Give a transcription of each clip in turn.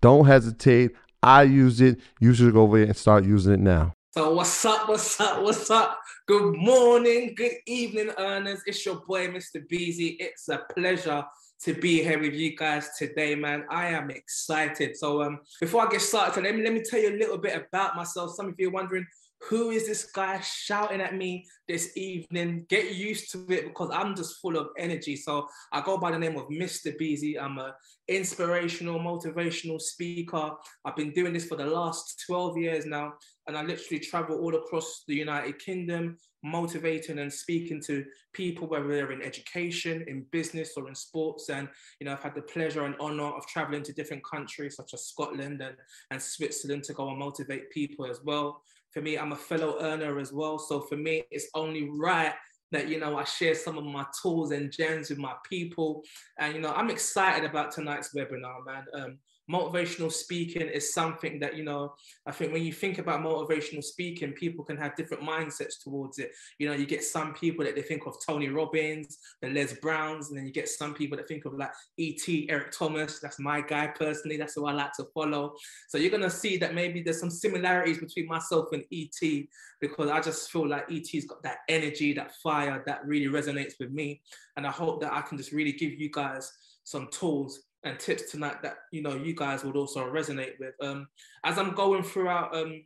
don't hesitate. I use it. You should go over and start using it now. So what's up? What's up? What's up? Good morning, good evening, earners. It's your boy, Mr. Beezy. It's a pleasure to be here with you guys today, man. I am excited. So um, before I get started, let me let me tell you a little bit about myself. Some of you are wondering who is this guy shouting at me this evening? Get used to it because I'm just full of energy. So I go by the name of Mr. Beezy. I'm a inspirational, motivational speaker. I've been doing this for the last 12 years now, and I literally travel all across the United Kingdom, motivating and speaking to people, whether they're in education, in business, or in sports. And you know, I've had the pleasure and honor of traveling to different countries such as Scotland and, and Switzerland to go and motivate people as well. For me, I'm a fellow earner as well. So for me, it's only right that you know I share some of my tools and gems with my people, and you know I'm excited about tonight's webinar, man. Um, motivational speaking is something that you know i think when you think about motivational speaking people can have different mindsets towards it. You know you get some people that they think of tony robbins the les browns and then you get some people that think of like et eric thomas. That's my guy personally. That's who i like to follow. So you're going to see that maybe there's some similarities between myself and et because i just feel like et's got that energy that fire that really resonates with me. And i hope that i can just really give you guys some tools and tips tonight that you know you guys would also resonate with. Um, as I'm going throughout um,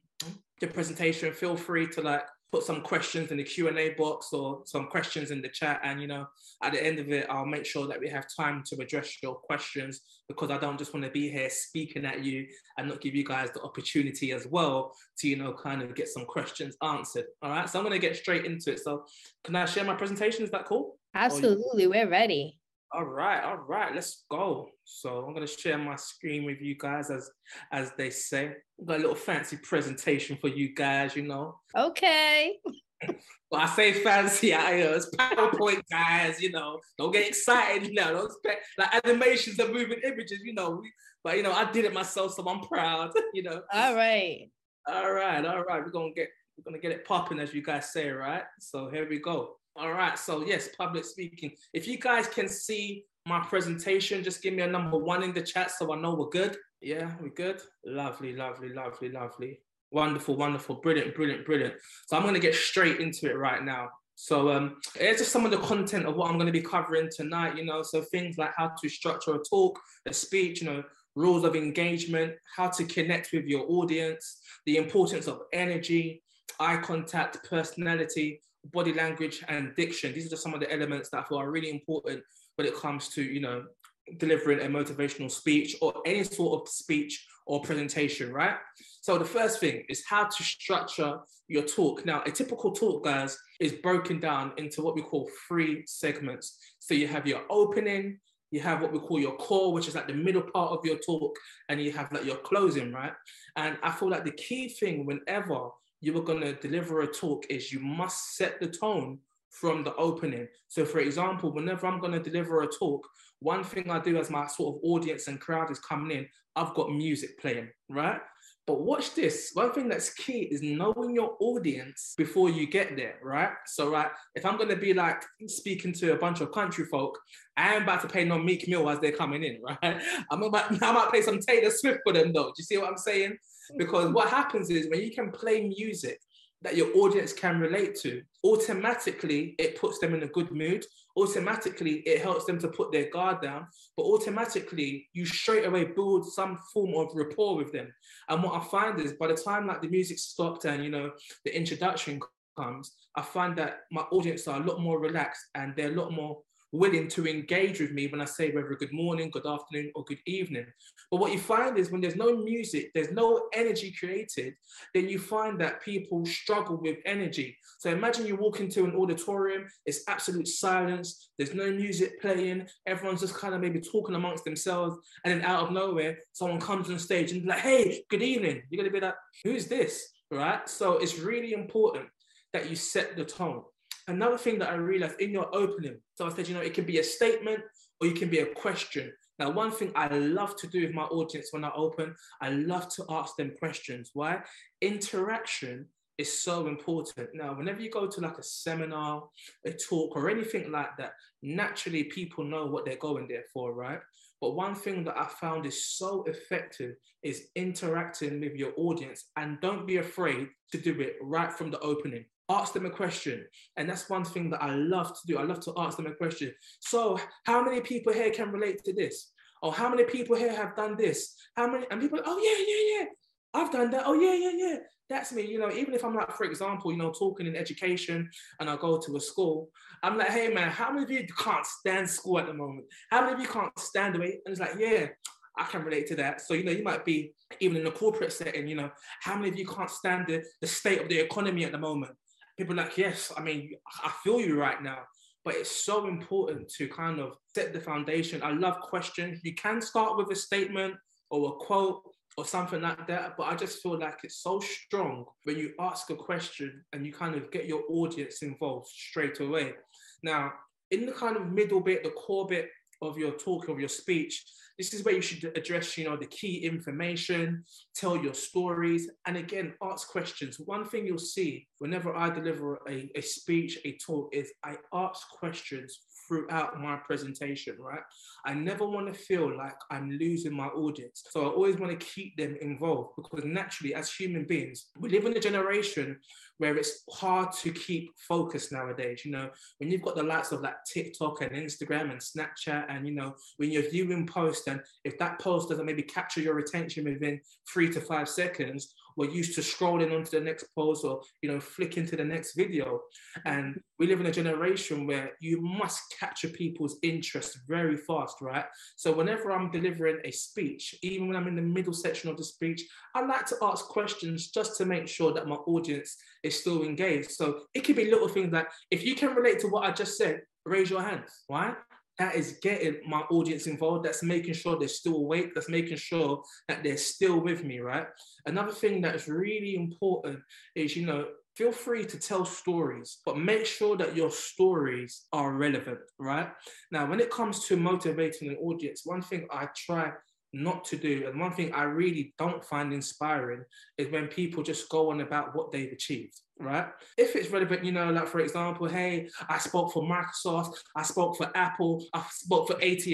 the presentation, feel free to like put some questions in the Q and A box or some questions in the chat, and you know at the end of it, I'll make sure that we have time to address your questions because I don't just want to be here speaking at you and not give you guys the opportunity as well to you know kind of get some questions answered. All right, so I'm going to get straight into it. So can I share my presentation? Is that cool? Absolutely, we're ready. All right, all right, let's go. So I'm gonna share my screen with you guys as as they say. got a little fancy presentation for you guys, you know. Okay. well, I say fancy, I know it's PowerPoint guys, you know. Don't get excited, you know. Don't expect like animations and moving images, you know. But you know, I did it myself, so I'm proud, you know. All right. All right, all right. We're gonna get we're gonna get it popping, as you guys say, right? So here we go. All right. So yes, public speaking. If you guys can see my presentation, just give me a number one in the chat so I know we're good. Yeah, we're good. Lovely, lovely, lovely, lovely. Wonderful, wonderful, brilliant, brilliant, brilliant. So I'm going to get straight into it right now. So um, it's just some of the content of what I'm going to be covering tonight. You know, so things like how to structure a talk, a speech. You know, rules of engagement, how to connect with your audience, the importance of energy, eye contact, personality, body language and diction. These are just some of the elements that I feel are really important when it comes to, you know, delivering a motivational speech or any sort of speech or presentation, right? So the first thing is how to structure your talk. Now, a typical talk, guys, is broken down into what we call three segments. So you have your opening, you have what we call your core, which is like the middle part of your talk, and you have like your closing, right? And I feel like the key thing whenever you are going to deliver a talk is you must set the tone from the opening. So, for example, whenever I'm going to deliver a talk, one thing I do as my sort of audience and crowd is coming in, I've got music playing, right? But watch this. One thing that's key is knowing your audience before you get there, right? So, right, if I'm gonna be like speaking to a bunch of country folk, I am about to play no Meek Mill as they're coming in, right? I'm about I might play some Taylor Swift for them though. Do you see what I'm saying? Because what happens is when you can play music that your audience can relate to, automatically it puts them in a good mood. Automatically it helps them to put their guard down, but automatically you straight away build some form of rapport with them. And what I find is by the time like the music stopped and you know the introduction comes, I find that my audience are a lot more relaxed and they're a lot more willing to engage with me when I say whether good morning, good afternoon, or good evening. But what you find is when there's no music, there's no energy created, then you find that people struggle with energy. So imagine you walk into an auditorium, it's absolute silence, there's no music playing, everyone's just kind of maybe talking amongst themselves, and then out of nowhere, someone comes on stage and like, hey, good evening. You're gonna be like, who's this? Right? So it's really important that you set the tone another thing that I realized in your opening, so I said, you know, it can be a statement or you can be a question. Now, one thing I love to do with my audience when I open, I love to ask them questions. Why? Interaction is so important. Now, whenever you go to like a seminar, a talk, or anything like that, naturally people know what they're going there for, right? But one thing that I found is so effective is interacting with your audience and don't be afraid to do it right from the opening ask them a question. And that's one thing that I love to do. I love to ask them a question. So, how many people here can relate to this? Or how many people here have done this? How many? And people, oh, yeah, yeah, yeah. I've done that. Oh, yeah, yeah, yeah. That's me. You know, even if I'm like, for example, you know, talking in education and I go to a school, I'm like, hey, man, how many of you can't stand school at the moment? How many of you can't stand the way? And it's like, yeah, I can relate to that. So, you know, you might be even in a corporate setting, you know, how many of you can't stand the, the state of the economy at the moment? People like, yes, I mean, I feel you right now. But it's so important to kind of set the foundation. I love questions. You can start with a statement or a quote, or something like that. But I just feel like it's so strong when you ask a question and you kind of get your audience involved straight away. Now, in the kind of middle bit, the core bit of your talk, of your speech, this is where you should address, you know, the key information, tell your stories, and again, ask questions. One thing you'll see whenever I deliver a, a speech, a talk, is I ask questions throughout my presentation, right? I never want to feel like I'm losing my audience. So I always want to keep them involved because naturally, as human beings, we live in a generation where it's hard to keep focus nowadays. You know, when you've got the likes of like TikTok and Instagram and Snapchat, and you know, when you're viewing posts, and if that post doesn't maybe capture your attention within three to five seconds, we're used to scrolling onto the next post or you know flicking to the next video. And we live in a generation where you must capture people's interest very fast right? So whenever i'm delivering a speech even when i'm in the middle section of the speech i like to ask questions just to make sure that my audience is still engaged. So it could be little things like if you can relate to what i just said raise your hands right that is getting my audience involved. That's making sure they're still awake. That's making sure that they're still with me, right? Another thing that's really important is, you know, feel free to tell stories, but make sure that your stories are relevant, right? Now, when it comes to motivating an audience, one thing I try not to do, and one thing I really don't find inspiring is when people just go on about what they've achieved, right? If it's relevant, you know, like for example, hey, I spoke for Microsoft, I spoke for Apple, I spoke for AT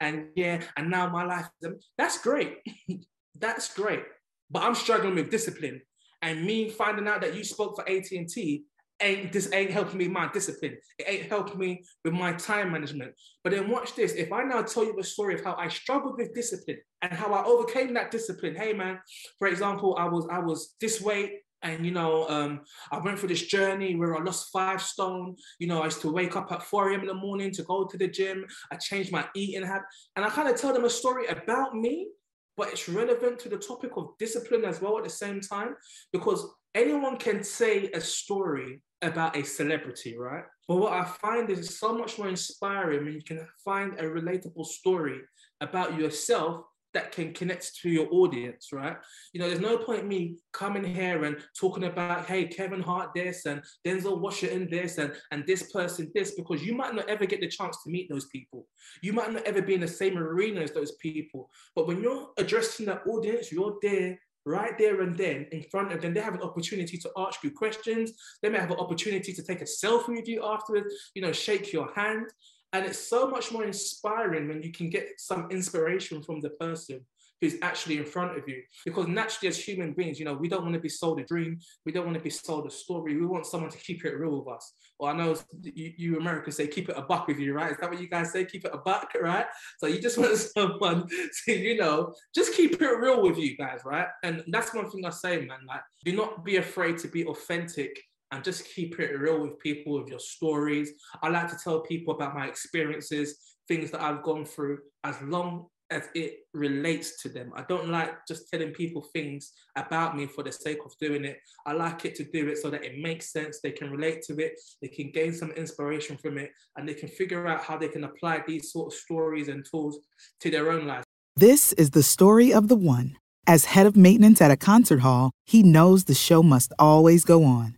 and yeah, and now my life. That's great, that's great. But I'm struggling with discipline, and me finding out that you spoke for AT and T ain't this ain't helping me my discipline. It ain't helping me with my time management. But then watch this. If I now tell you the story of how I struggled with discipline and how I overcame that discipline, hey man, for example, I was I was this weight. And you know, um, I went through this journey where I lost five stone. You know, I used to wake up at 4 a.m. in the morning to go to the gym. I changed my eating habit, and I kind of tell them a story about me, but it's relevant to the topic of discipline as well at the same time, because anyone can say a story about a celebrity, right? But what I find is so much more inspiring when you can find a relatable story about yourself that can connect to your audience, right? You know, there's no point me coming here and talking about, hey, Kevin Hart this and Denzel Washington this and, and this person this, because you might not ever get the chance to meet those people. You might not ever be in the same arena as those people. But when you're addressing that audience, you're there right there and then in front of them. They have an opportunity to ask you questions. They may have an opportunity to take a selfie with you afterwards, you know, shake your hand. And it's so much more inspiring when you can get some inspiration from the person who's actually in front of you. Because naturally, as human beings, you know, we don't want to be sold a dream. We don't want to be sold a story. We want someone to keep it real with us. Or I know you, you Americans say, keep it a buck with you, right? Is that what you guys say? Keep it a buck, right? So you just want someone to, you know, just keep it real with you guys, right? And that's one thing I say, man. Like, do not be afraid to be authentic and just keep it real with people with your stories. I like to tell people about my experiences, things that I've gone through, as long as it relates to them. I don't like just telling people things about me for the sake of doing it. I like it to do it so that it makes sense. They can relate to it, they can gain some inspiration from it, and they can figure out how they can apply these sort of stories and tools to their own lives. This is the story of the one. As head of maintenance at a concert hall, he knows the show must always go on.